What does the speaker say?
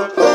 oh, oh.